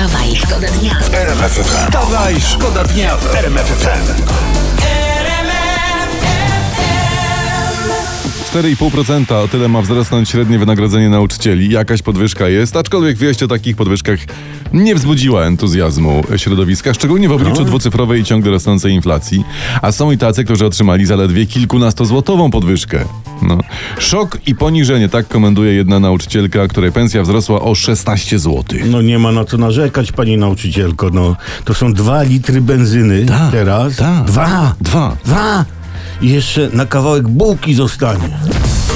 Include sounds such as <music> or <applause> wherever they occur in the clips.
Wstawaj, szkoda dnia. Wstawaj, szkoda dnia w RMF FM. 4,5% o tyle ma wzrosnąć średnie wynagrodzenie nauczycieli. Jakaś podwyżka jest, aczkolwiek wieść o takich podwyżkach nie wzbudziła entuzjazmu środowiska, szczególnie w obliczu dwucyfrowej i ciągle rosnącej inflacji. A są i tacy, którzy otrzymali zaledwie kilkunastozłotową podwyżkę. No. Szok i poniżenie, tak komenduje jedna nauczycielka, której pensja wzrosła o 16 zł. No nie ma na co narzekać, pani nauczycielko. No, to są dwa litry benzyny Tak, teraz. tak. Dwa. Dwa. Dwa. I jeszcze na kawałek bułki zostanie.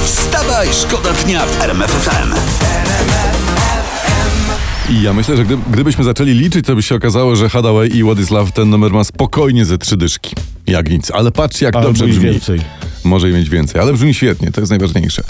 Wstawaj, szkoda dnia w RMF FM. I ja myślę, że gdy, gdybyśmy zaczęli liczyć, to by się okazało, że Hadaway i Władysław ten numer ma spokojnie ze trzy dyszki. Jak nic. Ale patrzcie, jak Albo dobrze brzmi. więcej. Może i mieć więcej, ale brzmi świetnie, to jest najważniejsze.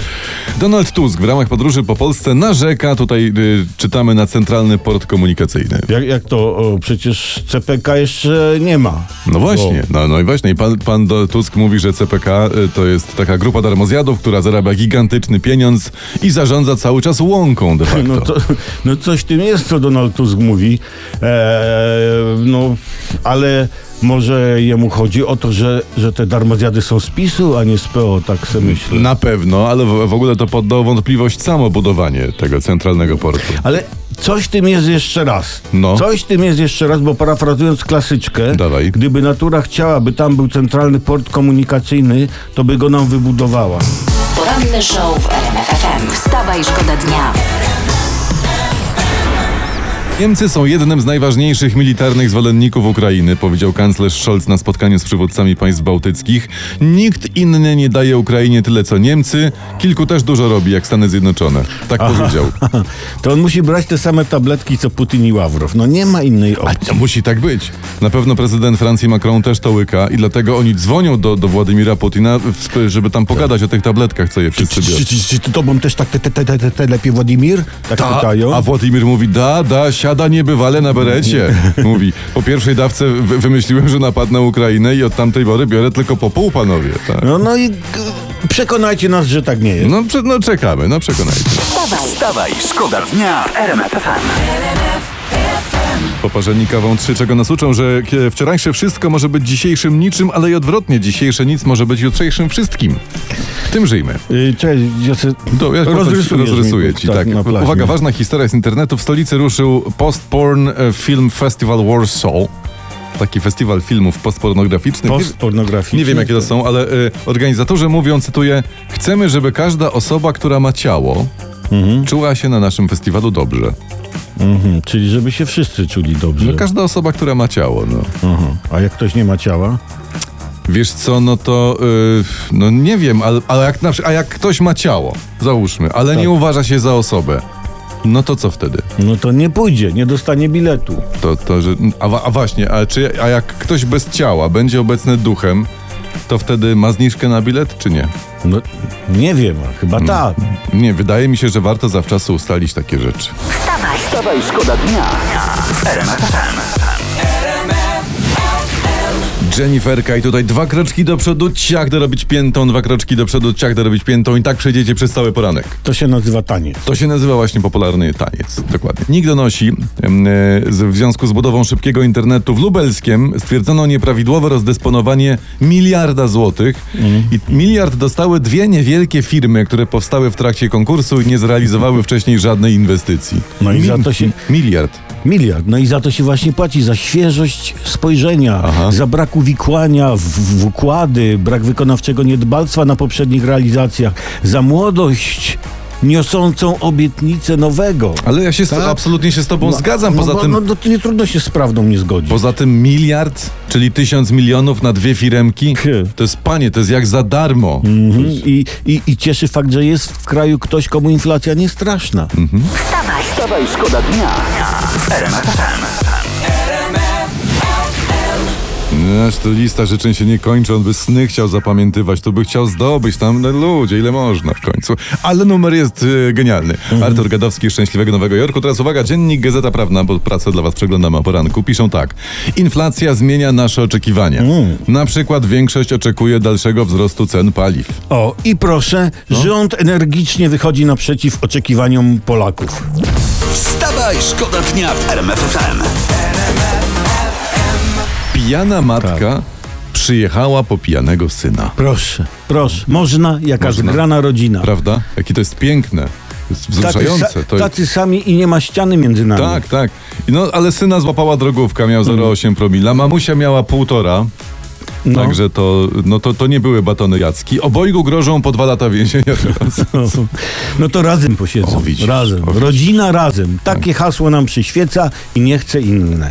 Donald Tusk w ramach podróży po Polsce narzeka, tutaj y, czytamy na Centralny Port Komunikacyjny. Jak, jak to? O, przecież CPK jeszcze nie ma. No właśnie, no, no i właśnie. I pan, pan Tusk mówi, że CPK y, to jest taka grupa darmozjadów, która zarabia gigantyczny pieniądz i zarządza cały czas łąką de facto. No, to, no coś tym jest, co Donald Tusk mówi. Eee, no, ale może jemu chodzi o to, że, że te darmozjady są z PiSu, a nie z PO, tak sobie myślę. Na pewno, ale w, w ogóle to poddało wątpliwość samo budowanie tego centralnego portu. Ale coś tym jest jeszcze raz. No. Coś tym jest jeszcze raz, bo parafrazując klasyczkę, Dawaj. gdyby natura chciała, by tam był centralny port komunikacyjny, to by go nam wybudowała. Poranny show w RMF FM. Wstawaj, szkoda dnia. Niemcy są jednym z najważniejszych militarnych zwolenników Ukrainy, powiedział kanclerz Scholz na spotkaniu z przywódcami państw bałtyckich. Nikt inny nie daje Ukrainie tyle co Niemcy, kilku też dużo robi, jak Stany Zjednoczone. Tak powiedział. <laughs> To on musi brać te same tabletki, co Putin i Ławrow. No nie ma innej A opcji. to musi tak być. Na pewno prezydent Francji Macron też to łyka i dlatego oni dzwonią do, do Władimira Putina, żeby tam pogadać o tych tabletkach, co je wszyscy biorą. Czy, czy, czy, czy tobą też tak te, te, te, te, lepiej Władimir? Tak Ta, pytają? a Władimir mówi, da, da, siada niebywale na berecie. <laughs> Mówi, po pierwszej dawce wy- wymyśliłem, że napadnę Ukrainę i od tamtej pory biorę tylko po pół, panowie. Tak. No, no i g- przekonajcie nas, że tak nie jest. No, prze- no czekamy, no przekonajcie. Wstawaj, szkoda dnia w RMF FM. Poparzeni kawą trzy, czego nas uczą, że wczorajsze wszystko może być dzisiejszym niczym, ale i odwrotnie, dzisiejsze nic może być jutrzejszym wszystkim. Tym żyjmy. Y, Cześć, ja se To ja rozrysuję, rozrysuję ci, tak. plaźmie. Uwaga, ważna historia z internetu. W stolicy ruszył Post-Porn e, Film Festival Warsaw. Taki festiwal filmów postpornograficznych. Nie- Postpornograficzny. Nie wiem, jakie to są, ale y, organizatorzy mówią, cytuję, chcemy, żeby każda osoba, która ma ciało, czuła się na naszym festiwalu dobrze. Mhm, czyli żeby się wszyscy czuli dobrze. No, każda osoba, która ma ciało, no. Aha. A jak ktoś nie ma ciała? Wiesz co, no to, y, no nie wiem, ale, ale jak na, a jak ktoś ma ciało, załóżmy, ale nie uważa się za osobę, no to co wtedy? No to nie pójdzie, nie dostanie biletu. To, to że, a, a właśnie, a, czy, a jak ktoś bez ciała będzie obecny duchem, to wtedy ma zniżkę na bilet, czy nie? No nie wiem, a chyba Mm. tak. Nie, wydaje mi się, że warto zawczasu ustalić takie rzeczy. wstawaj, Wstawaj, szkoda dnia FM. Jenniferka i tutaj dwa kroczki do przodu, ciach dorobić piętą, dwa kroczki do przodu, ciach dorobić piętą i tak przejdziecie przez cały poranek. To się nazywa taniec. To się nazywa właśnie popularny taniec. Dokładnie. Nikt donosi, e, w związku z budową szybkiego internetu w Lubelskiem stwierdzono nieprawidłowe rozdysponowanie miliarda złotych i miliard dostały dwie niewielkie firmy, które powstały w trakcie konkursu i nie zrealizowały wcześniej żadnej inwestycji. No i za to się- Miliard. Miliard. No i za to się właśnie płaci, za świeżość spojrzenia, Aha. za brak uwikłania w, w układy, brak wykonawczego niedbalstwa na poprzednich realizacjach, za młodość niosącą obietnicę nowego. Ale ja się z, Tak? absolutnie się z tobą zgadzam. no, Poza bo- tym No, no to nie trudno się z prawdą nie zgodzić. Poza tym miliard, czyli tysiąc milionów na dwie firemki, to jest panie, to jest jak za darmo. Mhm. I, i, I cieszy fakt, że jest w kraju ktoś, komu inflacja nie straszna. wstawaj, Wstawaj, szkoda dnia Nasz to lista życzeń się nie kończy, on by sny chciał zapamiętywać, to by chciał zdobyć tam, no ludzie, ile można w końcu. Ale numer jest y, genialny. Artur Gadowski, Szczęśliwego Nowego Jorku. Teraz uwaga, dziennik Gazeta Prawna, bo pracę dla was przeglądamy o poranku. Piszą tak. Inflacja zmienia nasze oczekiwania. Na przykład większość oczekuje dalszego wzrostu cen paliw. O, i proszę, rząd energicznie wychodzi naprzeciw oczekiwaniom Polaków. Wstawaj, Wstawaj, szkoda dnia w RMF FM. Pijana matka przyjechała po pijanego syna. Proszę, proszę. Można? Jaka Można. zgrana rodzina. Prawda? Jakie to jest piękne. To jest Tacy, wzruszające. To jest... tacy sami i nie ma ściany między nami. Tak, tak. No, ale syna złapała drogówka, miał 0,8 promila, mamusia miała półtora. No. Także to, no to, to nie były batony jacki. Obojgu grożą po dwa lata więzienia teraz. <laughs> No to razem posiedzą. O, widzisz, razem. o. Rodzina razem. Takie hasło nam przyświeca i nie chce inne.